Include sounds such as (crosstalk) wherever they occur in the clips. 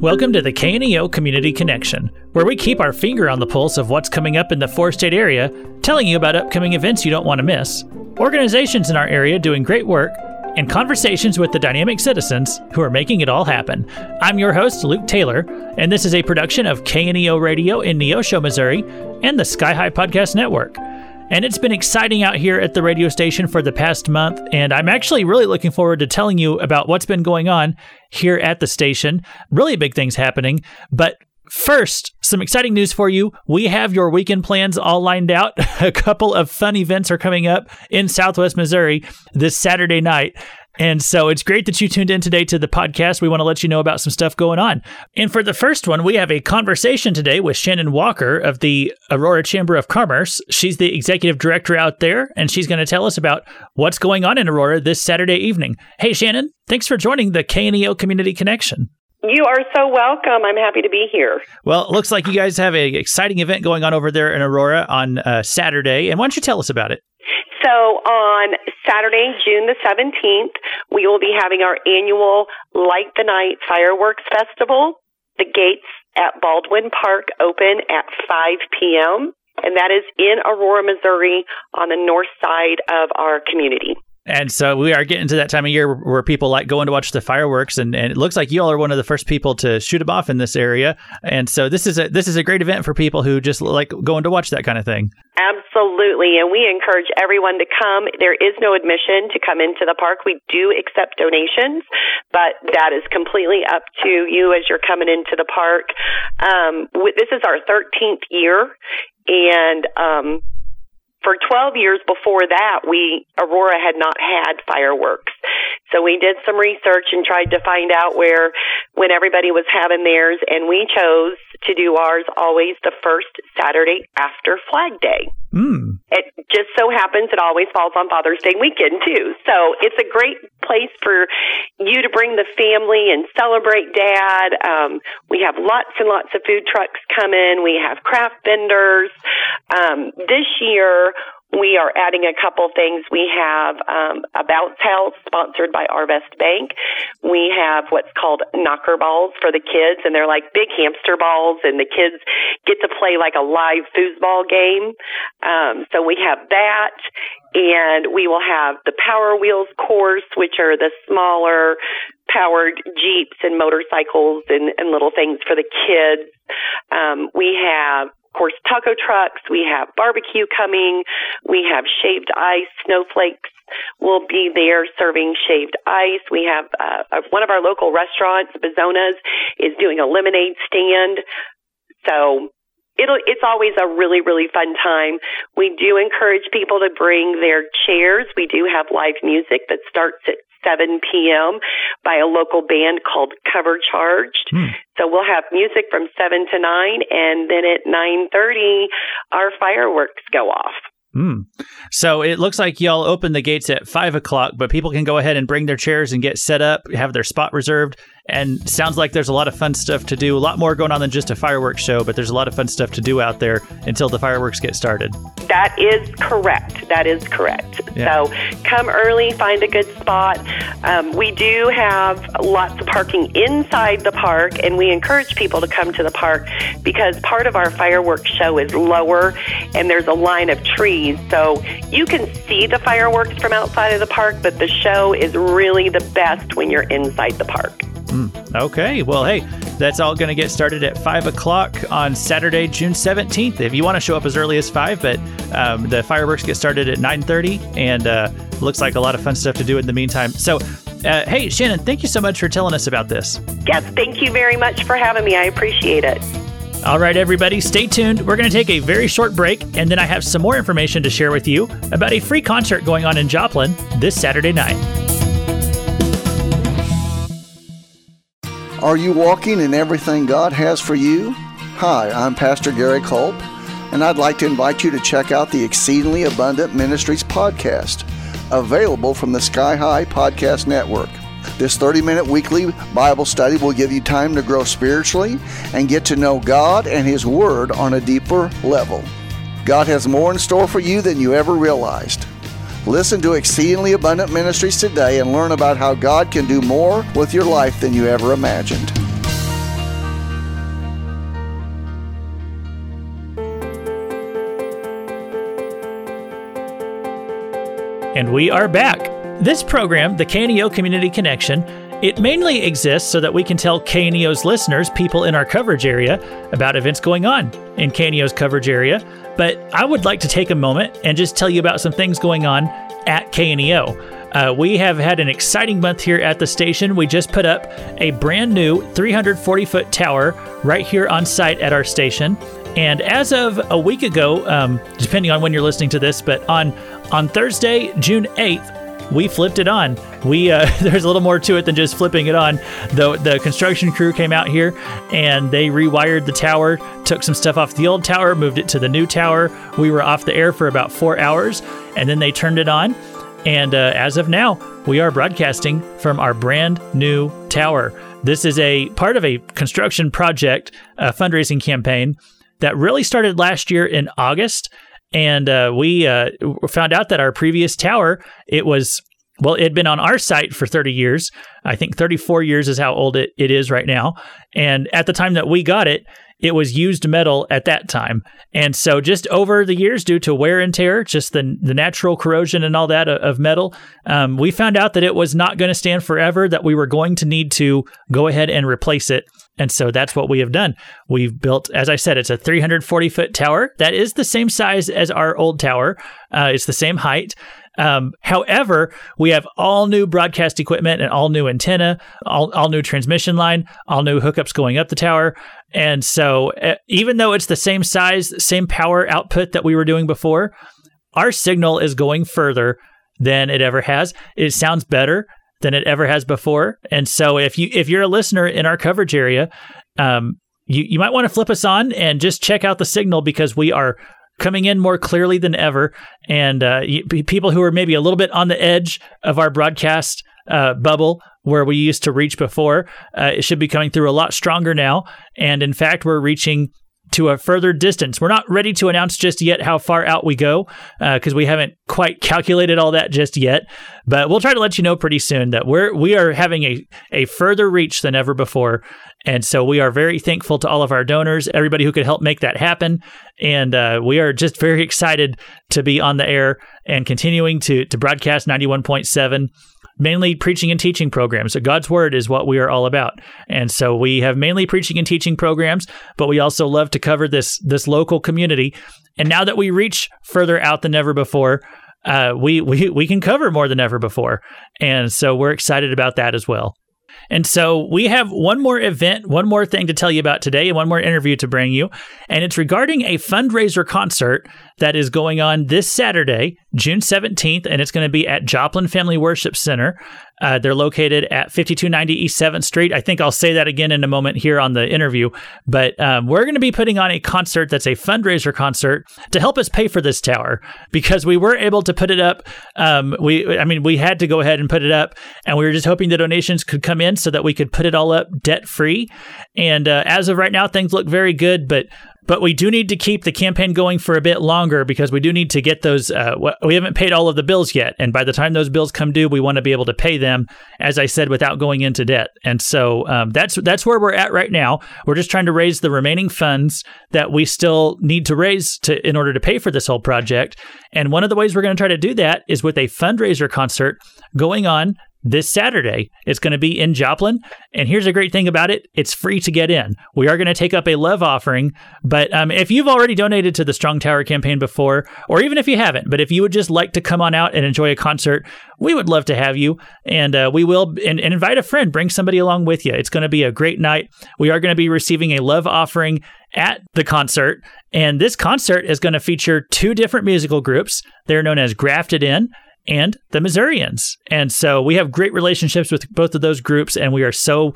Welcome to the KNEO Community Connection, where we keep our finger on the pulse of what's coming up in the four state area, telling you about upcoming events you don't want to miss, organizations in our area doing great work, and conversations with the dynamic citizens who are making it all happen. I'm your host, Luke Taylor, and this is a production of KNEO Radio in Neosho, Missouri, and the Sky High Podcast Network. And it's been exciting out here at the radio station for the past month. And I'm actually really looking forward to telling you about what's been going on here at the station. Really big things happening. But First, some exciting news for you. We have your weekend plans all lined out. (laughs) A couple of fun events are coming up in Southwest Missouri this Saturday night. And so it's great that you tuned in today to the podcast. We want to let you know about some stuff going on. And for the first one, we have a conversation today with Shannon Walker of the Aurora Chamber of Commerce. She's the executive director out there, and she's going to tell us about what's going on in Aurora this Saturday evening. Hey, Shannon, thanks for joining the KNEO Community Connection. You are so welcome. I'm happy to be here. Well, it looks like you guys have an exciting event going on over there in Aurora on uh, Saturday. And why don't you tell us about it? So on Saturday, June the 17th, we will be having our annual Light the Night Fireworks Festival. The gates at Baldwin Park open at 5 p.m. and that is in Aurora, Missouri on the north side of our community. And so we are getting to that time of year where people like going to watch the fireworks, and, and it looks like you all are one of the first people to shoot them off in this area. And so this is a this is a great event for people who just like going to watch that kind of thing. Absolutely, and we encourage everyone to come. There is no admission to come into the park. We do accept donations, but that is completely up to you as you're coming into the park. Um, this is our 13th year, and um, for 12 years before that, we, Aurora had not had fireworks. So we did some research and tried to find out where, when everybody was having theirs, and we chose to do ours always the first Saturday after Flag Day. Mm. It just so happens it always falls on Father's Day weekend too. So it's a great place for you to bring the family and celebrate dad. Um, we have lots and lots of food trucks coming. We have craft vendors. Um, this year, we are adding a couple things. We have um, a bounce house sponsored by Arvest Bank. We have what's called knocker balls for the kids, and they're like big hamster balls, and the kids get to play like a live foosball game. Um, so we have that, and we will have the Power Wheels course, which are the smaller powered jeeps and motorcycles and, and little things for the kids. Um, we have of course, taco trucks. We have barbecue coming. We have shaved ice. Snowflakes will be there serving shaved ice. We have uh, one of our local restaurants, Bazona's, is doing a lemonade stand. So it'll it's always a really really fun time. We do encourage people to bring their chairs. We do have live music that starts at 7 p.m. by a local band called Cover Charged. Hmm. So we'll have music from 7 to 9 and then at 9:30 our fireworks go off. Mm. So it looks like y'all open the gates at five o'clock, but people can go ahead and bring their chairs and get set up, have their spot reserved. And sounds like there's a lot of fun stuff to do. A lot more going on than just a fireworks show, but there's a lot of fun stuff to do out there until the fireworks get started. That is correct. That is correct. Yeah. So come early, find a good spot. Um, we do have lots of parking inside the park, and we encourage people to come to the park because part of our fireworks show is lower, and there's a line of trees. So you can see the fireworks from outside of the park, but the show is really the best when you're inside the park. Mm, okay. Well, hey, that's all going to get started at 5 o'clock on Saturday, June 17th. If you want to show up as early as 5, but um, the fireworks get started at 9.30 and uh, looks like a lot of fun stuff to do in the meantime. So, uh, hey, Shannon, thank you so much for telling us about this. Yes, thank you very much for having me. I appreciate it. All right, everybody, stay tuned. We're going to take a very short break, and then I have some more information to share with you about a free concert going on in Joplin this Saturday night. Are you walking in everything God has for you? Hi, I'm Pastor Gary Culp, and I'd like to invite you to check out the Exceedingly Abundant Ministries podcast, available from the Sky High Podcast Network. This 30 minute weekly Bible study will give you time to grow spiritually and get to know God and His Word on a deeper level. God has more in store for you than you ever realized. Listen to Exceedingly Abundant Ministries today and learn about how God can do more with your life than you ever imagined. And we are back. This program, the KNEO Community Connection, it mainly exists so that we can tell KNEO's listeners, people in our coverage area, about events going on in KNEO's coverage area. But I would like to take a moment and just tell you about some things going on at KNEO. Uh, we have had an exciting month here at the station. We just put up a brand new 340 foot tower right here on site at our station. And as of a week ago, um, depending on when you're listening to this, but on on Thursday, June 8th, we flipped it on. We uh, (laughs) there's a little more to it than just flipping it on. The the construction crew came out here and they rewired the tower, took some stuff off the old tower, moved it to the new tower. We were off the air for about four hours, and then they turned it on. And uh, as of now, we are broadcasting from our brand new tower. This is a part of a construction project, a fundraising campaign that really started last year in August. And uh, we uh, found out that our previous tower, it was, well, it had been on our site for 30 years. I think 34 years is how old it, it is right now. And at the time that we got it, it was used metal at that time. And so just over the years, due to wear and tear, just the, the natural corrosion and all that of metal, um, we found out that it was not going to stand forever, that we were going to need to go ahead and replace it. And so that's what we have done. We've built, as I said, it's a 340 foot tower. That is the same size as our old tower. Uh, it's the same height. Um, however, we have all new broadcast equipment and all new antenna, all, all new transmission line, all new hookups going up the tower. And so, uh, even though it's the same size, same power output that we were doing before, our signal is going further than it ever has. It sounds better than it ever has before. And so, if you if you're a listener in our coverage area, um, you you might want to flip us on and just check out the signal because we are coming in more clearly than ever. And uh, people who are maybe a little bit on the edge of our broadcast uh, bubble where we used to reach before, uh, it should be coming through a lot stronger now. And in fact, we're reaching to a further distance. We're not ready to announce just yet how far out we go because uh, we haven't quite calculated all that just yet. But we'll try to let you know pretty soon that we're we are having a a further reach than ever before. And so we are very thankful to all of our donors, everybody who could help make that happen. And uh, we are just very excited to be on the air and continuing to to broadcast 91.7 mainly preaching and teaching programs. So God's word is what we are all about. And so we have mainly preaching and teaching programs, but we also love to cover this this local community. And now that we reach further out than ever before, uh, we, we we can cover more than ever before. And so we're excited about that as well. And so we have one more event, one more thing to tell you about today, and one more interview to bring you. And it's regarding a fundraiser concert that is going on this Saturday, June 17th, and it's going to be at Joplin Family Worship Center. Uh, they're located at 5290 East 7th Street. I think I'll say that again in a moment here on the interview. But um, we're going to be putting on a concert that's a fundraiser concert to help us pay for this tower because we were able to put it up. Um, we, I mean, we had to go ahead and put it up, and we were just hoping the donations could come in so that we could put it all up debt free. And uh, as of right now, things look very good. But but we do need to keep the campaign going for a bit longer because we do need to get those. Uh, we haven't paid all of the bills yet, and by the time those bills come due, we want to be able to pay them, as I said, without going into debt. And so um, that's that's where we're at right now. We're just trying to raise the remaining funds that we still need to raise to in order to pay for this whole project. And one of the ways we're going to try to do that is with a fundraiser concert going on this Saturday. It's going to be in Joplin. And here's a great thing about it it's free to get in. We are going to take up a love offering. But um, if you've already donated to the Strong Tower campaign before, or even if you haven't, but if you would just like to come on out and enjoy a concert, we would love to have you. And uh, we will, and, and invite a friend, bring somebody along with you. It's going to be a great night. We are going to be receiving a love offering at the concert. And this concert is going to feature two different musical groups. They're known as Grafted In and the Missourians. And so we have great relationships with both of those groups, and we are so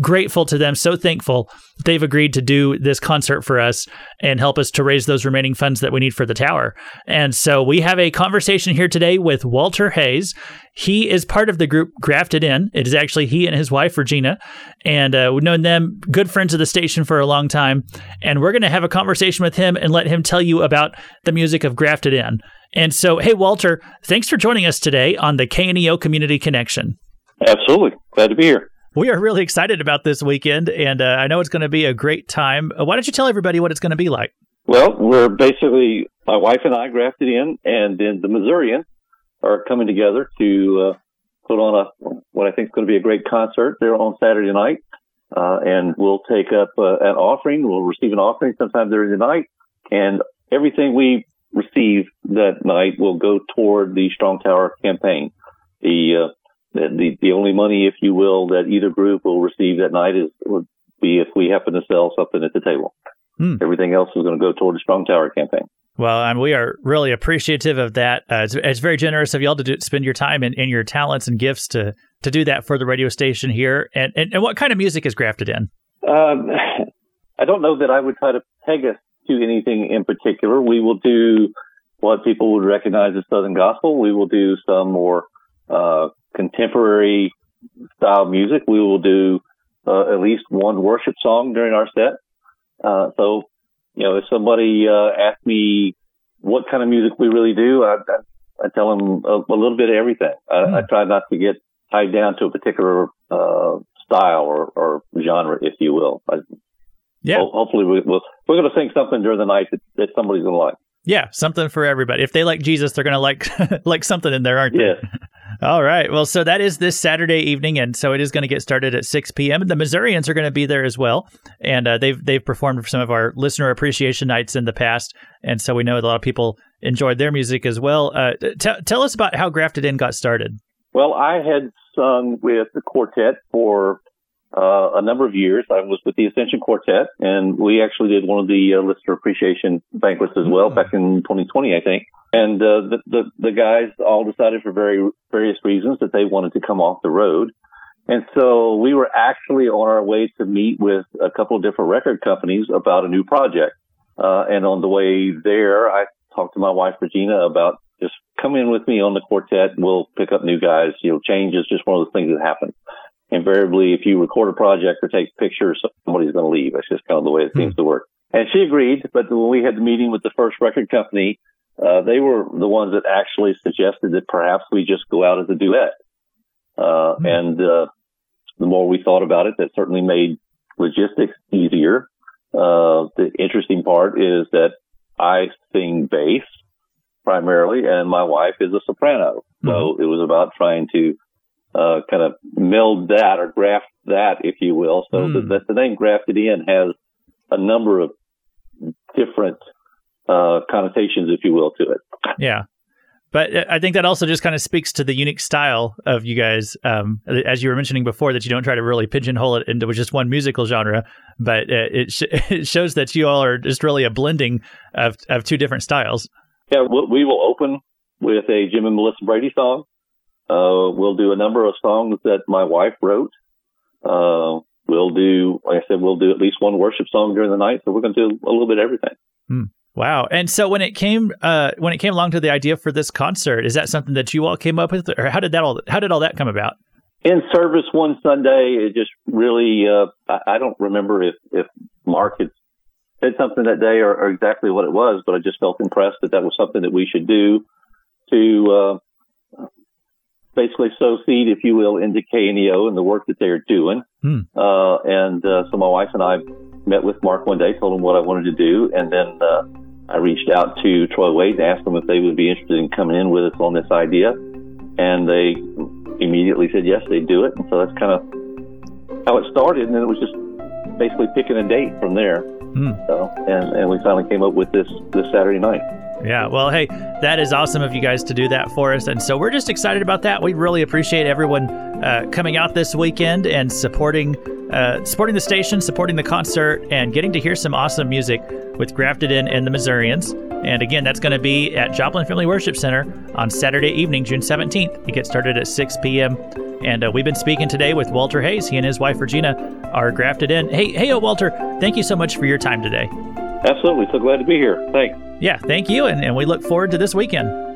grateful to them, so thankful they've agreed to do this concert for us and help us to raise those remaining funds that we need for the tower. And so we have a conversation here today with Walter Hayes. He is part of the group Grafted In. It is actually he and his wife, Regina. And uh, we've known them, good friends of the station for a long time. And we're going to have a conversation with him and let him tell you about the music of Grafted In. And so, hey, Walter, thanks for joining us today on the KNEO Community Connection. Absolutely. Glad to be here. We are really excited about this weekend, and uh, I know it's going to be a great time. Uh, why don't you tell everybody what it's going to be like? Well, we're basically, my wife and I grafted in, and then the Missourian are coming together to uh, put on a what I think is going to be a great concert there on Saturday night. Uh, and we'll take up uh, an offering. We'll receive an offering sometime during the night, and everything we receive that night will go toward the Strong Tower campaign. The uh, the the only money, if you will, that either group will receive that night is would be if we happen to sell something at the table. Hmm. Everything else is going to go toward the Strong Tower campaign. Well, um, we are really appreciative of that. Uh, it's, it's, very generous of y'all to do, spend your time and, and, your talents and gifts to to do that for the radio station here. And, and, and what kind of music is grafted in? Um, I don't know that I would try to peg us to anything in particular. We will do what people would recognize as Southern gospel. We will do some more uh, contemporary style music. We will do uh, at least one worship song during our set. Uh, so, you know, if somebody uh, asks me what kind of music we really do, I, I, I tell them a, a, little bit of everything. I, mm. I, try not to get tied down to a particular uh, style or, or, genre, if you will. yeah. Ho- hopefully, we, will we're going to sing something during the night that, that somebody's going to like. Yeah, something for everybody. If they like Jesus, they're going to like (laughs) like something in there, aren't they? (laughs) All right. Well, so that is this Saturday evening, and so it is going to get started at 6 p.m. The Missourians are going to be there as well, and uh, they've they've performed for some of our listener appreciation nights in the past, and so we know a lot of people enjoyed their music as well. Uh, t- tell us about how Grafted In got started. Well, I had sung with the quartet for uh, a number of years. I was with the Ascension Quartet, and we actually did one of the uh, listener appreciation banquets as well back in 2020, I think. And uh, the, the the guys all decided for very various reasons that they wanted to come off the road. And so we were actually on our way to meet with a couple of different record companies about a new project. Uh, and on the way there, I talked to my wife Regina about just come in with me on the quartet. We'll pick up new guys. You know, change is just one of those things that happen invariably, if you record a project or take pictures, somebody's going to leave. That's just kind of the way it seems hmm. to work. And she agreed, but when we had the meeting with the first record company, uh, they were the ones that actually suggested that perhaps we just go out as a duet. Uh, hmm. and, uh, the more we thought about it, that certainly made logistics easier. Uh, the interesting part is that I sing bass primarily and my wife is a soprano. Mm-hmm. So it was about trying to uh, kind of meld that or graft that, if you will. So mm. the, the, name grafted in has a number of different uh, connotations, if you will, to it. Yeah. But uh, I think that also just kind of speaks to the unique style of you guys. Um, as you were mentioning before, that you don't try to really pigeonhole it into just one musical genre, but uh, it, sh- (laughs) it shows that you all are just really a blending of, of two different styles. Yeah, we will open with a Jim and Melissa Brady song. Uh, we'll do a number of songs that my wife wrote. Uh, we'll do, like I said, we'll do at least one worship song during the night. So we're going to do a little bit of everything. Hmm. Wow! And so when it came, uh, when it came along to the idea for this concert, is that something that you all came up with, or how did that all, how did all that come about? In service one Sunday, it just really, uh, I, I, don't remember if if Mark had said something that day or, or, exactly what it was, but I just felt impressed that that was something that we should do to uh, basically sow seed, if you will, into KNEO and the work that they're doing. Hmm. Uh, and uh, so my wife and I met with Mark one day, told him what I wanted to do, and then uh, I reached out to Troy Wade and asked them if they would be interested in coming in with us on this idea. And they immediately said yes, they'd do it. And so that's kind of how it started. And then it was just basically picking a date from there. Hmm. So, and, and we finally came up with this this Saturday night. Yeah, well, hey, that is awesome of you guys to do that for us. And so we're just excited about that. We really appreciate everyone uh, coming out this weekend and supporting uh, supporting the station, supporting the concert, and getting to hear some awesome music with Grafted In and the Missourians. And again, that's going to be at Joplin Family Worship Center on Saturday evening, June 17th. It gets started at 6 p.m. And uh, we've been speaking today with Walter Hayes. He and his wife Regina are grafted in. Hey, hey, oh, Walter, thank you so much for your time today. Absolutely. So glad to be here. Thanks. Yeah, thank you. And, and we look forward to this weekend.